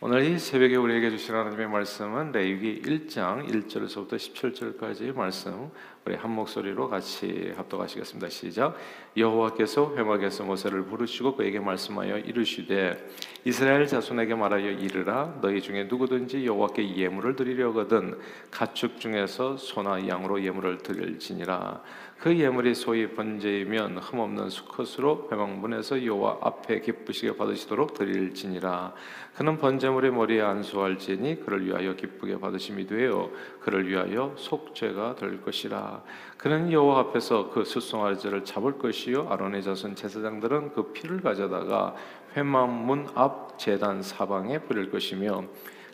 오늘 이 새벽에 우리에게 주신 하나님의 말씀은 레위기 1장 1절에서부터 17절까지의 말씀 우리 한 목소리로 같이 합독하시겠습니다. 시작. 여호와께서 회막에서 모세를 부르시고 그에게 말씀하여 이르시되 이스라엘 자손에게 말하여 이르라 너희 중에 누구든지 여호와께 예물을 드리려거든 가축 중에서 소나 양으로 예물을 드릴지니라 그 예물이 소위 번제이면 흠없는 수컷으로 회막문에서 여호와 앞에 기쁘시게 받으시도록 드릴지니라. 그는 번제물의 머리에 안수할지니 그를 위하여 기쁘게 받으심이 되어 그를 위하여 속죄가 될 것이라. 그는 여호와 앞에서 그 숫송아지를 잡을 것이요 아론의 자손 제사장들은 그 피를 가져다가 회막문 앞 제단 사방에 뿌릴 것이며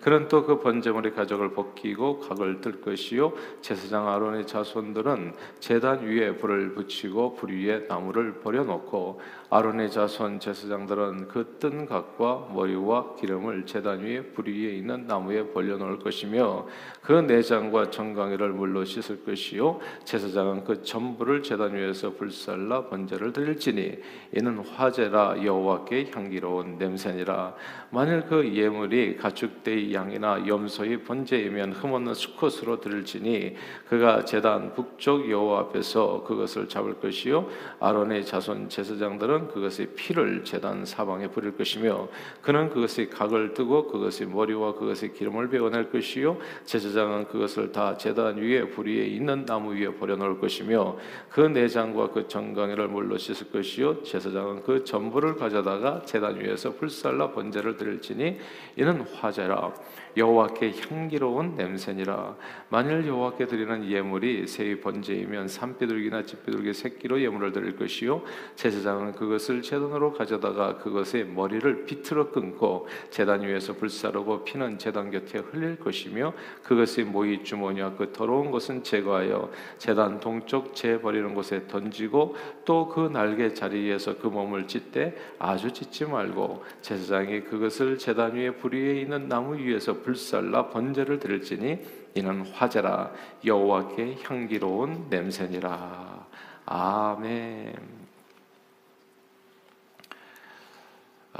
그는 또그 번제물의 가족을 벗기고 각을 뜰 것이요. 제사장 아론의 자손들은 제단 위에 불을 붙이고 불 위에 나무를 버려놓고 아론의 자손 제사장들은 그 뜬 각과 머리와 기름을 제단 위에 불 위에 있는 나무에 벌려 놓을 것이며 그 내장과 정강이를 물로 씻을 것이요 제사장은 그 전부를 제단 위에서 불살라 번제를 드릴지니 이는 화제라 여호와께 향기로운 냄새니라. 만일 그 예물이 가축대의 양이나 염소의 번제이면 흠없는 수컷으로 드릴지니 그가 제단 북쪽 여호와 앞에서 그것을 잡을 것이요 아론의 자손 제사장들은 그것의 피를 제단 사방에 뿌릴 것이며 그는 그것의 각을 뜨고 그것의 머리와 그것의 기름을 베어낼 것이요 제사장은 그것을 다 제단 위에 불 위에 있는 나무 위에 버려놓을 것이며 그 내장과 그 정강이를 물로 씻을 것이요 제사장은 그 전부를 가져다가 제단 위에서 불살라 번제를 드릴지니 이는 화제라. 여호와께 향기로운 냄새니라. 만일 여호와께 드리는 예물이 새의 번제이면 산비둘기나 집비둘기 새끼로 예물을 드릴 것이요 제사장은 그 것을 제단으로 가져다가 그것의 머리를 비틀어 끊고 제단 위에서 불사르고 피는 제단 곁에 흘릴 것이며 그것의 모이 주머니와 그 더러운 것은 제거하여 제단 동쪽 재 버리는 곳에 던지고 또 그 날개 자리에서 그 몸을 찢되 아주 찢지 말고 제사장이 그것을 제단 위에 불 위에 있는 나무 위에서 불살라 번제를 드릴지니 이는 화제라 여호와께 향기로운 냄새니라 아멘.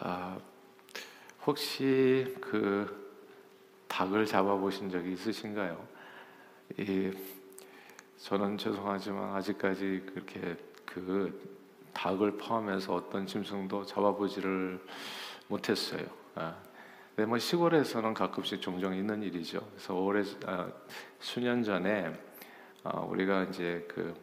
아, 혹시 그 닭을 잡아보신 적이 있으신가요? 이, 저는 죄송하지만 아직까지 그렇게 그 닭을 포함해서 어떤 짐승도 잡아보지를 못했어요. 아, 근데 뭐 시골에서는 가끔씩 종종 있는 일이죠. 그래서 올해 아, 수년 전에 아, 우리가 이제 그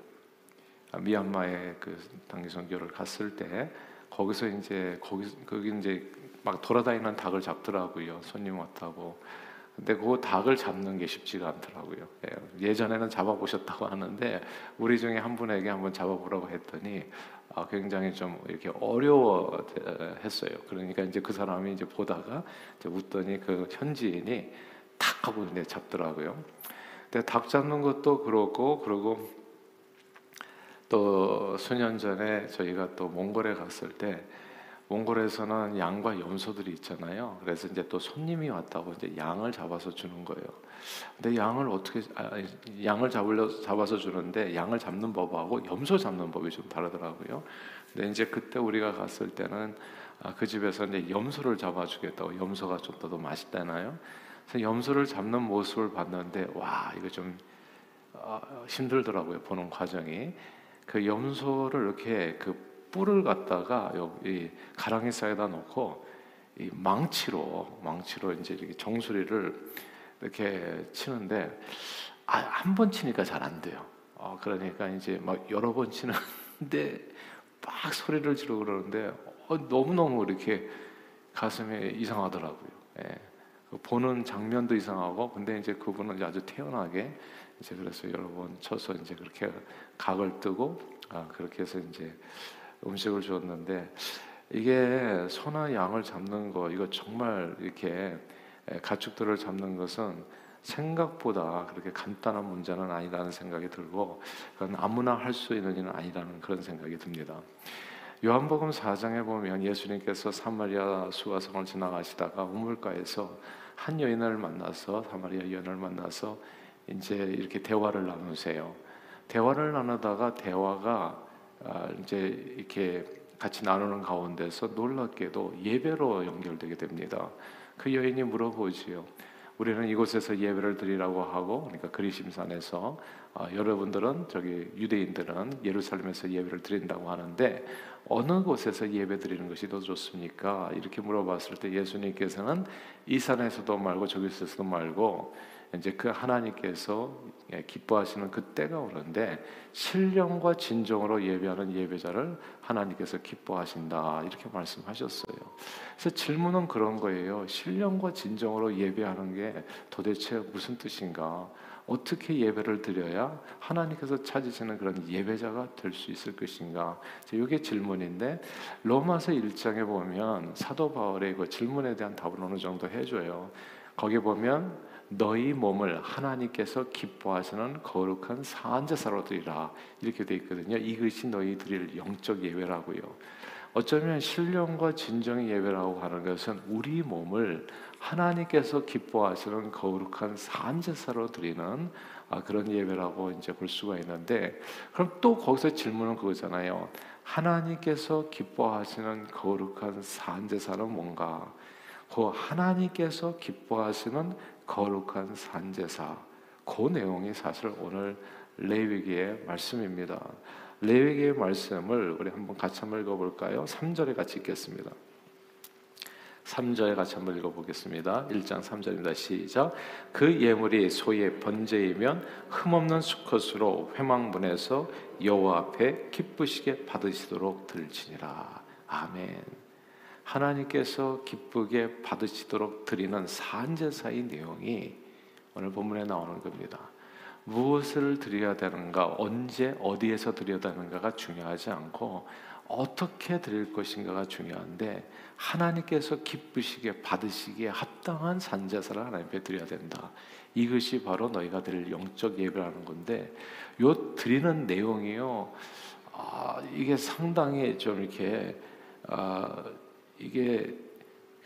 미얀마에 그 단기 선교를 갔을 때 거기서 이제 거기 거기 이제 막 돌아다니는 닭을 잡더라고요. 손님 왔다고. 근데 그 닭을 잡는 게 쉽지가 않더라고요. 예, 예전에는 잡아보셨다고 하는데 우리 중에 한 분에게 한번 잡아보라고 했더니 아, 굉장히 좀 이렇게 어려워했어요. 그러니까 이제 그 사람이 이제 보다가 이제 웃더니 그 현지인이 탁 하고 이제 잡더라고요. 근데 닭 잡는 것도 그렇고 그리고 또 수년 전에 저희가 또 몽골에 갔을 때 몽골에서는 양과 염소들이 있잖아요. 그래서 이제 또 손님이 왔다고 이제 양을 잡아서 주는 거예요. 근데 양을 어떻게 아, 양을 잡으려 잡아서 주는데 양을 잡는 법하고 염소 잡는 법이 좀 다르더라고요. 근데 이제 그때 우리가 갔을 때는 아, 그 집에서 이제 염소를 잡아주겠다고 염소가 좀 더 맛있다나요? 그래서 염소를 잡는 모습을 봤는데 와 이거 좀 아, 힘들더라고요 보는 과정이. 그 염소를 이렇게 그 뿔을 갖다가 여기 가랑이 사이에다 놓고 이 망치로 망치로 이제 이렇게 정수리를 이렇게 치는데 아, 한 번 치니까 잘 안 돼요. 어, 그러니까 이제 막 여러 번 치는데 막 소리를 지르고 그러는데 어, 너무 너무 이렇게 가슴이 이상하더라고요. 예. 그 보는 장면도 이상하고 근데 이제 그분은 아주 태연하게 이제 그래서 여러 번 쳐서 이제 그렇게 각을 뜨고 아, 그렇게 해서 이제 음식을 주었는데 이게 소나 양을 잡는 거 이거 정말 이렇게 가축들을 잡는 것은 생각보다 그렇게 간단한 문제는 아니라는 생각이 들고 그건 아무나 할 수 있는 일은 아니라는 그런 생각이 듭니다. 요한복음 4장에 보면 예수님께서 사마리아 수가성을 지나가시다가 우물가에서 한 여인을 만나서 사마리아 여인을 만나서 이제 이렇게 대화를 나누세요. 대화를 나누다가 대화가 아, 이제 이렇게 같이 나누는 가운데서 놀랍게도 예배로 연결되게 됩니다. 그 여인이 물어보지요. 우리는 이곳에서 예배를 드리라고 하고 그러니까 그리심산에서 어, 여러분들은 저기 유대인들은 예루살렘에서 예배를 드린다고 하는데 어느 곳에서 예배 드리는 것이 더 좋습니까? 이렇게 물어봤을 때 예수님께서는 이 산에서도 말고 저기서도 말고 이제 그 하나님께서 예, 기뻐하시는 그 때가 오는데 신령과 진정으로 예배하는 예배자를 하나님께서 기뻐하신다 이렇게 말씀하셨어요. 그래서 질문은 그런 거예요. 신령과 진정으로 예배하는 게 도대체 무슨 뜻인가? 어떻게 예배를 드려야 하나님께서 찾으시는 그런 예배자가 될 수 있을 것인가? 이게 질문인데 로마서 1장에 보면 사도 바울의 그 질문에 대한 답을 어느 정도 해줘요. 거기 보면 너희 몸을 하나님께서 기뻐하시는 거룩한 사한제사로 드리라 이렇게 돼 있거든요. 이것이 너희 드릴 영적 예배라고요. 어쩌면 신령과 진정의 예배라고 하는 것은 우리 몸을 하나님께서 기뻐하시는 거룩한 산제사로 드리는 아, 그런 예배라고 이제 볼 수가 있는데 그럼 또 거기서 질문은 그거잖아요. 하나님께서 기뻐하시는 거룩한 산제사는 뭔가? 그 하나님께서 기뻐하시는 거룩한 산제사 그 내용이 사실 오늘 레위기의 말씀입니다. 레위기의 말씀을 우리 한번 같이 한번 읽어볼까요? 3절에 같이 읽겠습니다. 3절에 같이 한번 읽어보겠습니다. 1장 3절입니다. 시작. 그 예물이 소의 번제이면 흠없는 수컷으로 회망문에서 여호와 앞에 기쁘시게 받으시도록 들지니라. 아멘. 하나님께서 기쁘게 받으시도록 드리는 산제사의 내용이 오늘 본문에 나오는 겁니다. 무엇을 드려야 되는가, 언제 어디에서 드려야 되는가가 중요하지 않고 어떻게 드릴 것인가가 중요한데 하나님께서 기쁘시게 받으시기에 합당한 산제사를 하나님 앞 드려야 된다. 이것이 바로 너희가 드릴 영적 예배라는 건데 요 드리는 내용이요. 아, 이게 상당히 좀 이렇게 아, 이게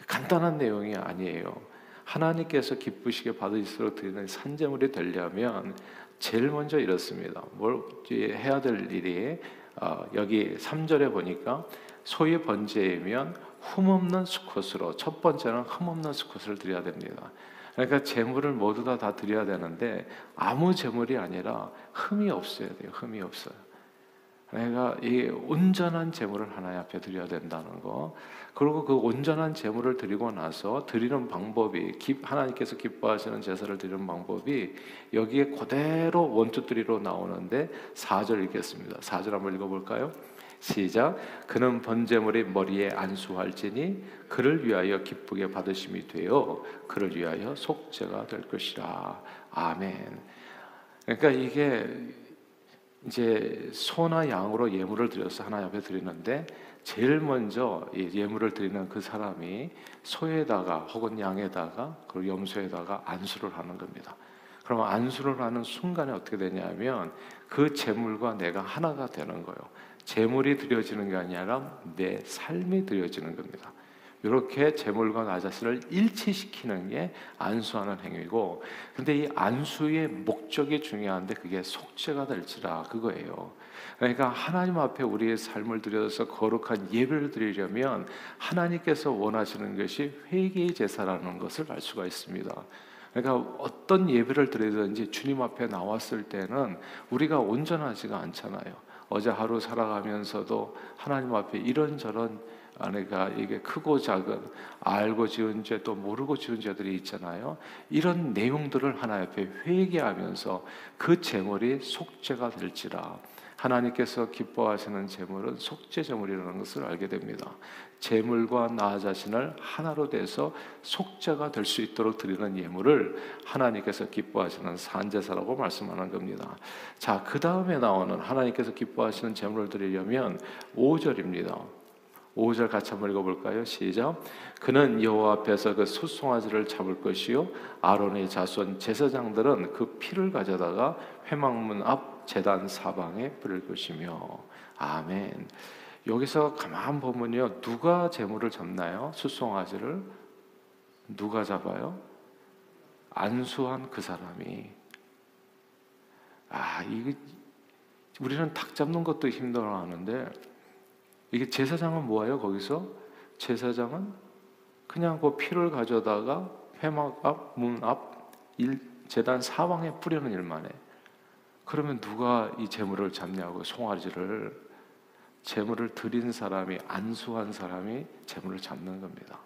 간단한 내용이 아니에요. 하나님께서 기쁘시게 받으시도록 드리는 산재물이 되려면 제일 먼저 이렇습니다. 뭘 해야 될 일이 어, 여기 3절에 보니까 소의 번제이면 흠없는 수컷으로 첫 번째는 흠없는 수컷을 드려야 됩니다. 그러니까 재물을 모두 다 다 드려야 되는데 아무 재물이 아니라 흠이 없어야 돼요. 흠이 없어요. 내가 이 온전한 제물을 하나님 앞에 드려야 된다는 거. 그리고 그 온전한 제물을 드리고 나서 드리는 방법이 하나님께서 기뻐하시는 제사를 드리는 방법이 여기에 그대로 원투쓰리로 나오는데 4절 읽겠습니다. 4절 한번 읽어볼까요? 시작. 그는 번제물의 머리에 안수할지니 그를 위하여 기쁘게 받으심이 되어 그를 위하여 속죄가 될 것이라. 아멘. 그러니까 이게 이제 소나 양으로 예물을 드려서 하나님 앞에 드리는데 제일 먼저 예물을 드리는 그 사람이 소에다가 혹은 양에다가 그리고 염소에다가 안수를 하는 겁니다. 그러면 안수를 하는 순간에 어떻게 되냐면 그 재물과 내가 하나가 되는 거예요. 재물이 드려지는 게 아니라 내 삶이 드려지는 겁니다. 이렇게 재물과 나 자신을 일치시키는 게 안수하는 행위고, 근데 이 안수의 목적이 중요한데 그게 속죄가 될지라 그거예요. 그러니까 하나님 앞에 우리의 삶을 드려서 거룩한 예배를 드리려면 하나님께서 원하시는 것이 회개의 제사라는 것을 알 수가 있습니다. 그러니까 어떤 예배를 드리든지 주님 앞에 나왔을 때는 우리가 온전하지가 않잖아요. 어제 하루 살아가면서도 하나님 앞에 이런저런 아 내가 이게 크고 작은 알고 지은 죄 또 모르고 지은 죄들이 있잖아요. 이런 내용들을 하나 옆에 회개하면서 그 제물이 속죄가 될지라 하나님께서 기뻐하시는 제물은 속죄 제물이라는 것을 알게 됩니다. 제물과 나 자신을 하나로 돼서 속죄가 될 수 있도록 드리는 예물을 하나님께서 기뻐하시는 산제사라고 말씀하는 겁니다. 자, 그 다음에 나오는 하나님께서 기뻐하시는 제물을 드리려면 5절입니다. 5절 같이 한번 읽어볼까요? 시작. 그는 여호와 앞에서 그 소송아지를 잡을 것이요 아론의 자손 제사장들은 그 피를 가져다가 회막문 앞 제단 사방에 뿌릴 것이며 아멘. 여기서 가만 보면요 누가 제물을 잡나요? 수송아지를 누가 잡아요? 안수한 그 사람이 아 이게 우리는 닭 잡는 것도 힘들어하는데 이게 제사장은 뭐예요? 거기서 제사장은 그냥 그 피를 가져다가 회막 앞, 문 앞, 일, 재단 사방에 뿌리는 일만 해. 그러면 누가 이 재물을 잡냐고 송아지를 재물을 드린 사람이 안수한 사람이 재물을 잡는 겁니다.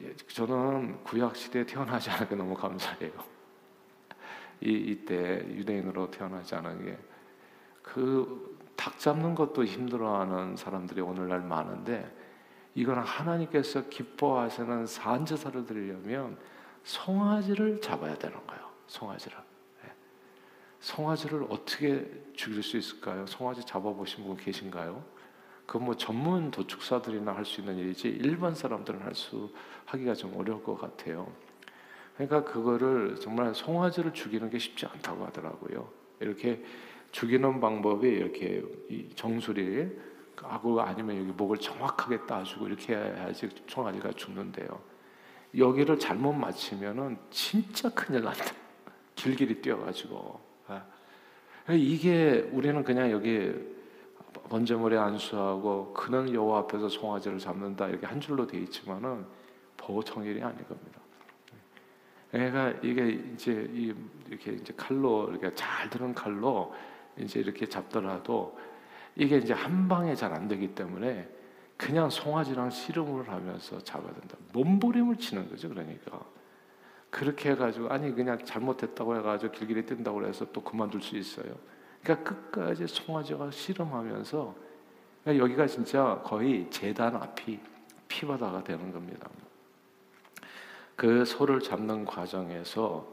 예, 저는 구약 시대에 태어나지 않은 게 너무 감사해요. 이 이때 유대인으로 태어나지 않은 게 그 닭 잡는 것도 힘들어하는 사람들이 오늘날 많은데 이건 하나님께서 기뻐하시는 산제사를 드리려면 송아지를 잡아야 되는 거예요. 송아지를. 네. 송아지를 어떻게 죽일 수 있을까요? 송아지 잡아보신 분 계신가요? 그뭐 전문 도축사들이나 할 수 있는 일이지 일반 사람들은 할 수 하기가 좀 어려울 것 같아요. 그러니까 그거를 정말 송아지를 죽이는 게 쉽지 않다고 하더라고요. 이렇게 죽이는 방법이 이렇게 정수리 하고 아니면 여기 목을 정확하게 따주고 이렇게 해야지 송아지가 죽는데요. 여기를 잘못 맞히면은 진짜 큰일 난다. 길길이 뛰어가지고. 아. 이게 우리는 그냥 여기 번제물에 안수하고 그는 여호와 앞에서 송아지를 잡는다 이렇게 한 줄로 돼 있지만은 보통 일이 아닌 겁니다. 그러니까 이게 이제 이렇게 이제 칼로 이렇게 잘 드는 칼로 이제 이렇게 잡더라도 이게 이제 한 방에 잘 안 되기 때문에 그냥 송아지랑 씨름을 하면서 잡아야 된다. 몸부림을 치는 거죠, 그러니까. 그렇게 해가지고 아니 그냥 잘못했다고 해가지고 길길이 뜬다고 해서 또 그만둘 수 있어요. 그러니까 끝까지 송아지가 씨름하면서 그러니까 여기가 진짜 거의 재단 앞이 피바다가 되는 겁니다. 그 소를 잡는 과정에서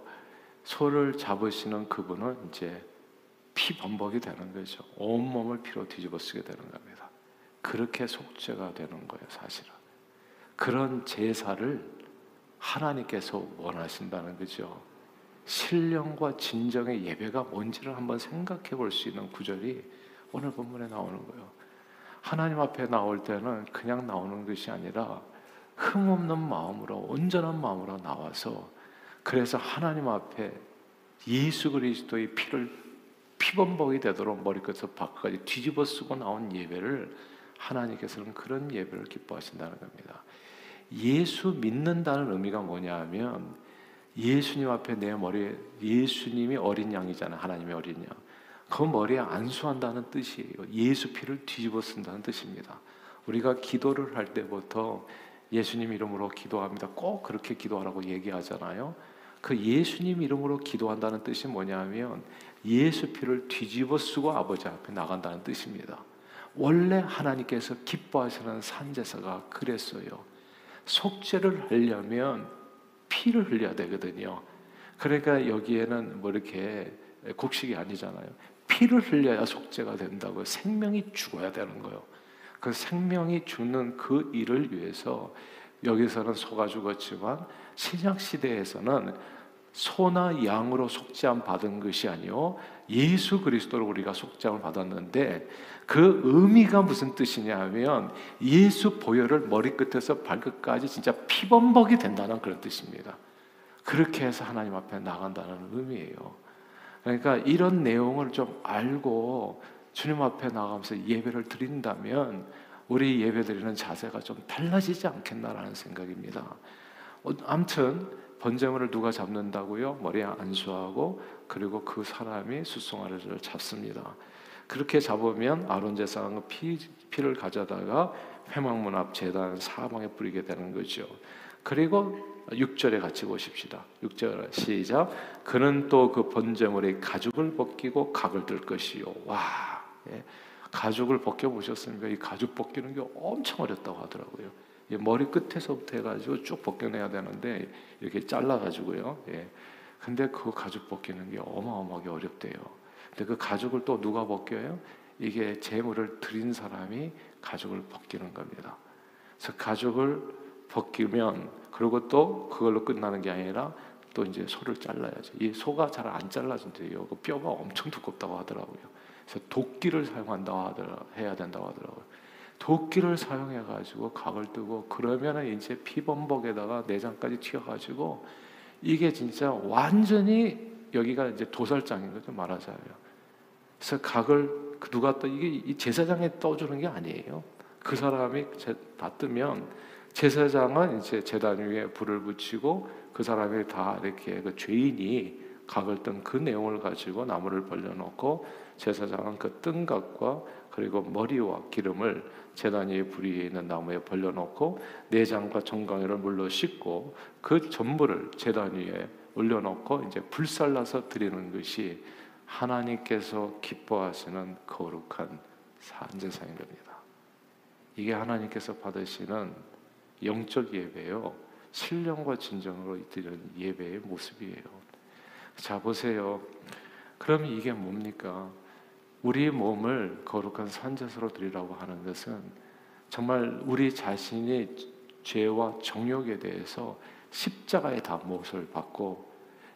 소를 잡으시는 그분은 이제 피범벅이 되는 거죠. 온 몸을 피로 뒤집어 쓰게 되는 겁니다. 그렇게 속죄가 되는 거예요, 사실은. 그런 제사를 하나님께서 원하신다는 거죠. 신령과 진정의 예배가 뭔지를 한번 생각해 볼 수 있는 구절이 오늘 본문에 나오는 거예요. 하나님 앞에 나올 때는 그냥 나오는 것이 아니라 흠없는 마음으로 온전한 마음으로 나와서 그래서 하나님 앞에 예수 그리스도의 피를 피범벅이 되도록 머리끝에서 발끝까지 뒤집어 쓰고 나온 예배를 하나님께서는 그런 예배를 기뻐하신다는 겁니다. 예수 믿는다는 의미가 뭐냐 하면 예수님 앞에 내 머리에 예수님이 어린 양이잖아요. 하나님의 어린 양. 그 머리에 안수한다는 뜻이에요. 예수 피를 뒤집어 쓴다는 뜻입니다. 우리가 기도를 할 때부터 예수님 이름으로 기도합니다. 꼭 그렇게 기도하라고 얘기하잖아요. 그 예수님 이름으로 기도한다는 뜻이 뭐냐면 예수 피를 뒤집어 쓰고 아버지 앞에 나간다는 뜻입니다. 원래 하나님께서 기뻐하시는 산제사가 그랬어요. 속죄를 하려면 피를 흘려야 되거든요. 그러니까 여기에는 뭐 이렇게 곡식이 아니잖아요. 피를 흘려야 속죄가 된다고 생명이 죽어야 되는 거예요. 그 생명이 죽는 그 일을 위해서 여기서는 소가 죽었지만 신약 시대에서는 소나 양으로 속죄함 받은 것이 아니요 예수 그리스도로 우리가 속죄함을 받았는데 그 의미가 무슨 뜻이냐면 예수 보혈을 머리끝에서 발끝까지 진짜 피범벅이 된다는 그런 뜻입니다. 그렇게 해서 하나님 앞에 나간다는 의미예요. 그러니까 이런 내용을 좀 알고 주님 앞에 나가면서 예배를 드린다면 우리 예배 드리는 자세가 좀 달라지지 않겠나라는 생각입니다. 어, 아무튼 번제물을 누가 잡는다고요? 머리에 안수하고 그리고 그 사람이 숫송아리를 잡습니다. 그렇게 잡으면 아론 제사장은 피, 피를 가져다가 회막문 앞 제단 사방에 뿌리게 되는 거죠. 그리고 6절에 같이 보십시다. 6절 시작. 그는 또 그 번제물의 가죽을 벗기고 각을 들 것이요. 와, 예. 가죽을 벗겨 보셨습니까? 이 가죽 벗기는 게 엄청 어렵다고 하더라고요. 머리 끝에서부터 해가지고 쭉 벗겨내야 되는데 이렇게 잘라가지고요. 예. 근데 그 가죽 벗기는 게 어마어마하게 어렵대요. 근데 그 가죽을 또 누가 벗겨요? 이게 재물을 드린 사람이 가죽을 벗기는 겁니다. 그래서 가죽을 벗기면 그리고 또 그걸로 끝나는 게 아니라 또 이제 소를 잘라야죠. 이 소가 잘 안 잘라진대요. 그 뼈가 엄청 두껍다고 하더라고요. 그래서 도끼를 사용한다고 하더라 해야 된다고 하더라고요. 도끼를 사용해 가지고 각을 뜨고 그러면은 이제 피범벅에다가 내장까지 튀어가지고 이게 진짜 완전히 여기가 이제 도살장인 거죠 말하자면. 그래서 각을 누가 떠 이게 제사장에 떠주는 게 아니에요. 그 사람이 다 뜨면 제사장은 이제 제단 위에 불을 붙이고 그 사람이 다 이렇게 그 죄인이 각을 뜬 그 내용을 가지고 나무를 벌려놓고 제사장은 그 뜬 각과 그리고 머리와 기름을 제단 위에 불이 있는 나무에 벌려놓고 내장과 정강이를 물로 씻고 그 전부를 제단 위에 올려놓고 이제 불살라서 드리는 것이 하나님께서 기뻐하시는 거룩한 산제사인 겁니다. 이게 하나님께서 받으시는 영적 예배요. 신령과 진정으로 드리는 예배의 모습이에요. 자 보세요. 그럼 이게 뭡니까? 우리 몸을 거룩한 산제사로 드리라고 하는 것은 정말 우리 자신이 죄와 정욕에 대해서 십자가의 다 몫을 받고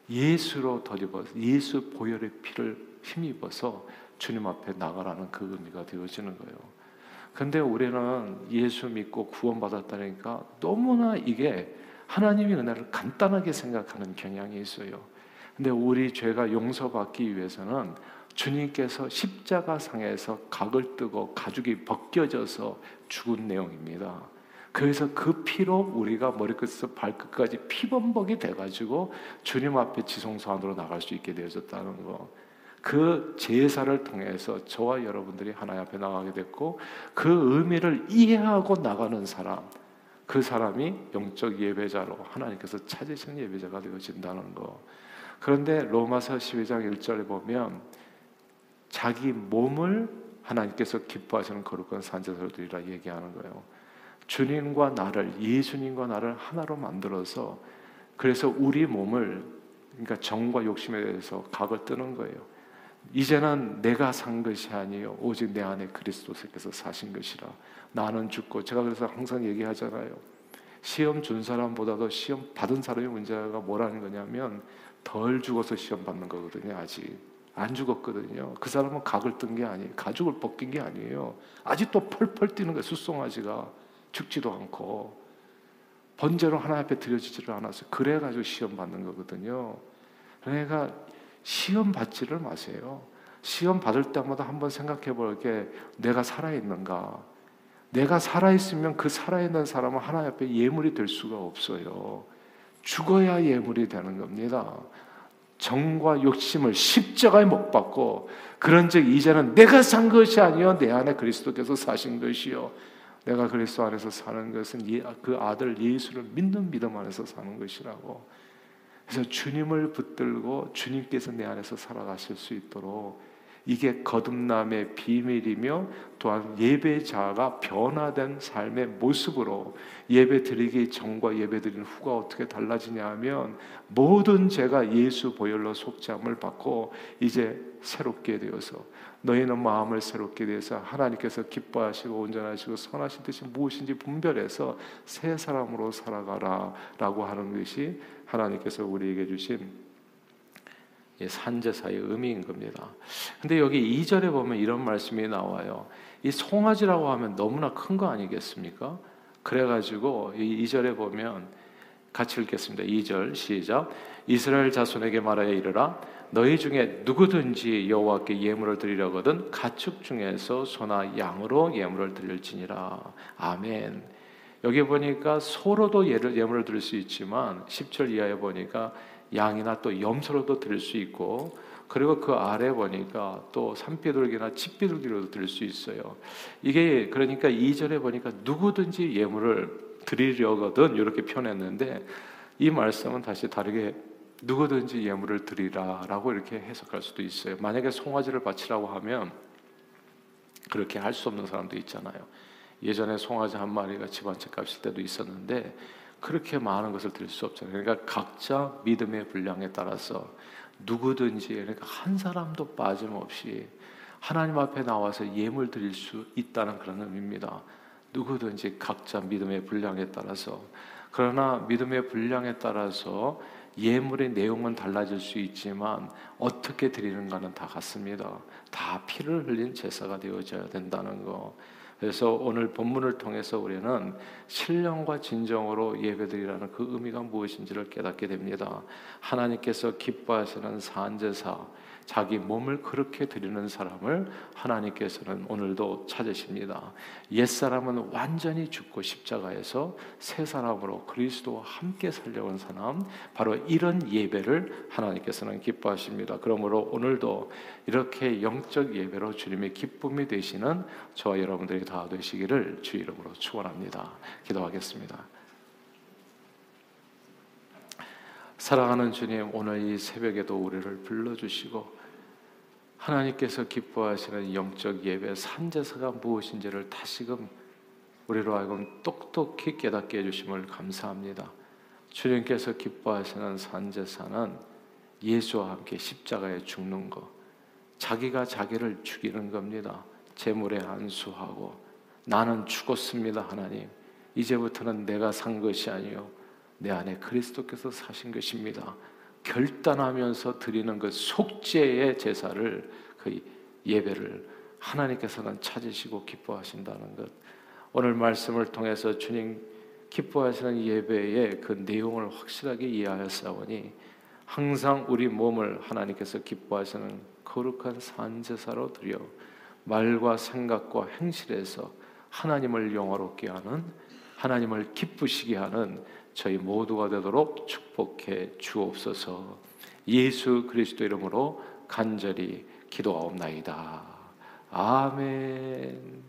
예수로 덧입어 예수 보혈의 피를 힘입어서 주님 앞에 나가라는 그 의미가 되어지는 거예요. 근데 우리는 예수 믿고 구원받았다니까 너무나 이게 하나님의 은혜를 간단하게 생각하는 경향이 있어요. 근데 우리 죄가 용서받기 위해서는 주님께서 십자가상에서 각을 뜨고 가죽이 벗겨져서 죽은 내용입니다. 그래서 그 피로 우리가 머리끝에서 발끝까지 피범벅이 돼가지고 주님 앞에 지성소 안으로 나갈 수 있게 되어졌다는 거. 그 제사를 통해서 저와 여러분들이 하나님 앞에 나가게 됐고 그 의미를 이해하고 나가는 사람, 그 사람이 영적 예배자로 하나님께서 찾으신 예배자가 되어진다는 거. 그런데 로마서 12장 1절에 보면 자기 몸을 하나님께서 기뻐하시는 거룩한 드리라 얘기하는 거예요. 주님과 나를 예수님과 나를 하나로 만들어서 그래서 우리 몸을 그러니까 정과 욕심에 대해서 각을 뜨는 거예요. 이제는 내가 산 것이 아니요 오직 내 안에 그리스도께서 사신 것이라 나는 죽고 제가 그래서 항상 얘기하잖아요. 시험 준 사람보다도 시험 받은 사람의 문제가 뭐라는 거냐면 덜 죽어서 시험 받는 거거든요. 아직 안 죽었거든요. 그 사람은 각을 뜬 게 아니에요. 가죽을 벗긴 게 아니에요. 아직도 펄펄 뛰는 거예요. 숫송아지가. 죽지도 않고 번제로 하나 앞에 드려지지를 않았어요. 그래 가지고 시험 받는 거거든요. 그러니까 시험 받지를 마세요. 시험 받을 때마다 한번 생각해 볼게 내가 살아 있는가? 내가 살아 있으면 그 살아 있는 사람은 하나님 앞에 예물이 될 수가 없어요. 죽어야 예물이 되는 겁니다. 정과 욕심을 십자가에 못 박고 그런즉 이제는 내가 산 것이 아니요 내 안에 그리스도께서 사신 것이요 내가 그리스도 안에서 사는 것은 그 아들 예수를 믿는 믿음 안에서 사는 것이라고. 그래서 주님을 붙들고 주님께서 내 안에서 살아가실 수 있도록 이게 거듭남의 비밀이며 또한 예배자가 변화된 삶의 모습으로 예배 드리기 전과 예배 드리는 후가 어떻게 달라지냐 하면 모든 죄가 예수 보혈로 속죄함을 받고 이제 새롭게 되어서 너희는 마음을 새롭게 되어서 하나님께서 기뻐하시고 온전하시고 선하신 뜻이 무엇인지 분별해서 새 사람으로 살아가라 라고 하는 것이 하나님께서 우리에게 주신 산제사의 의미인 겁니다. 근데 여기 2절에 보면 이런 말씀이 나와요. 이 송아지라고 하면 너무나 큰 거 아니겠습니까? 그래가지고 이 2절에 보면 같이 읽겠습니다. 2절 시작. 이스라엘 자손에게 말하여 이르라 너희 중에 누구든지 여호와께 예물을 드리려거든 가축 중에서 소나 양으로 예물을 드릴지니라. 아멘. 여기 보니까 소로도 예물을 드릴 수 있지만 10절 이하에 보니까 양이나 또 염소로도 드릴 수 있고 그리고 그 아래 보니까 또 산비둘기나 칡비둘기로도 드릴 수 있어요. 이게 그러니까 2절에 보니까 누구든지 예물을 드리려거든 이렇게 표현했는데 이 말씀은 다시 다르게 누구든지 예물을 드리라라고 이렇게 해석할 수도 있어요. 만약에 송아지를 바치라고 하면 그렇게 할 수 없는 사람도 있잖아요. 예전에 송아지 한 마리가 집안채 값일 때도 있었는데 그렇게 많은 것을 드릴 수 없잖아요. 그러니까 각자 믿음의 분량에 따라서 누구든지 그러니까 한 사람도 빠짐없이 하나님 앞에 나와서 예물 드릴 수 있다는 그런 의미입니다. 누구든지 각자 믿음의 분량에 따라서 그러나 믿음의 분량에 따라서 예물의 내용은 달라질 수 있지만 어떻게 드리는가는 다 같습니다. 다 피를 흘린 제사가 되어져야 된다는 거. 그래서 오늘 본문을 통해서 우리는 신령과 진정으로 예배드리라는 그 의미가 무엇인지를 깨닫게 됩니다. 하나님께서 기뻐하시는 산제사, 자기 몸을 그렇게 드리는 사람을 하나님께서는 오늘도 찾으십니다. 옛 사람은 완전히 죽고 십자가에서 새 사람으로 그리스도와 함께 살려온 사람, 바로 이런 예배를 하나님께서는 기뻐하십니다. 그러므로 오늘도 이렇게 영적 예배로 주님의 기쁨이 되시는 저와 여러분들이 다 되시기를 주 이름으로 축원합니다. 기도하겠습니다. 사랑하는 주님, 오늘 이 새벽에도 우리를 불러주시고 하나님께서 기뻐하시는 영적 예배 산제사가 무엇인지를 다시금 우리로 하여금 똑똑히 깨닫게 해주심을 감사합니다. 주님께서 기뻐하시는 산제사는 예수와 함께 십자가에 죽는 것, 자기가 자기를 죽이는 겁니다. 재물에 안수하고 나는 죽었습니다, 하나님. 이제부터는 내가 산 것이 아니요 내 안에 그리스도께서 사신 것입니다. 결단하면서 드리는 그 속죄의 제사를 그 예배를 하나님께서는 찾으시고 기뻐하신다는 것. 오늘 말씀을 통해서 주님 기뻐하시는 예배의 그 내용을 확실하게 이해하였사오니 항상 우리 몸을 하나님께서 기뻐하시는 거룩한 산제사로 드려 말과 생각과 행실에서 하나님을 영화롭게 하는 하나님을 기쁘시게 하는 저희 모두가 되도록 축복해 주옵소서. 예수 그리스도 이름으로 간절히 기도하옵나이다. 아멘.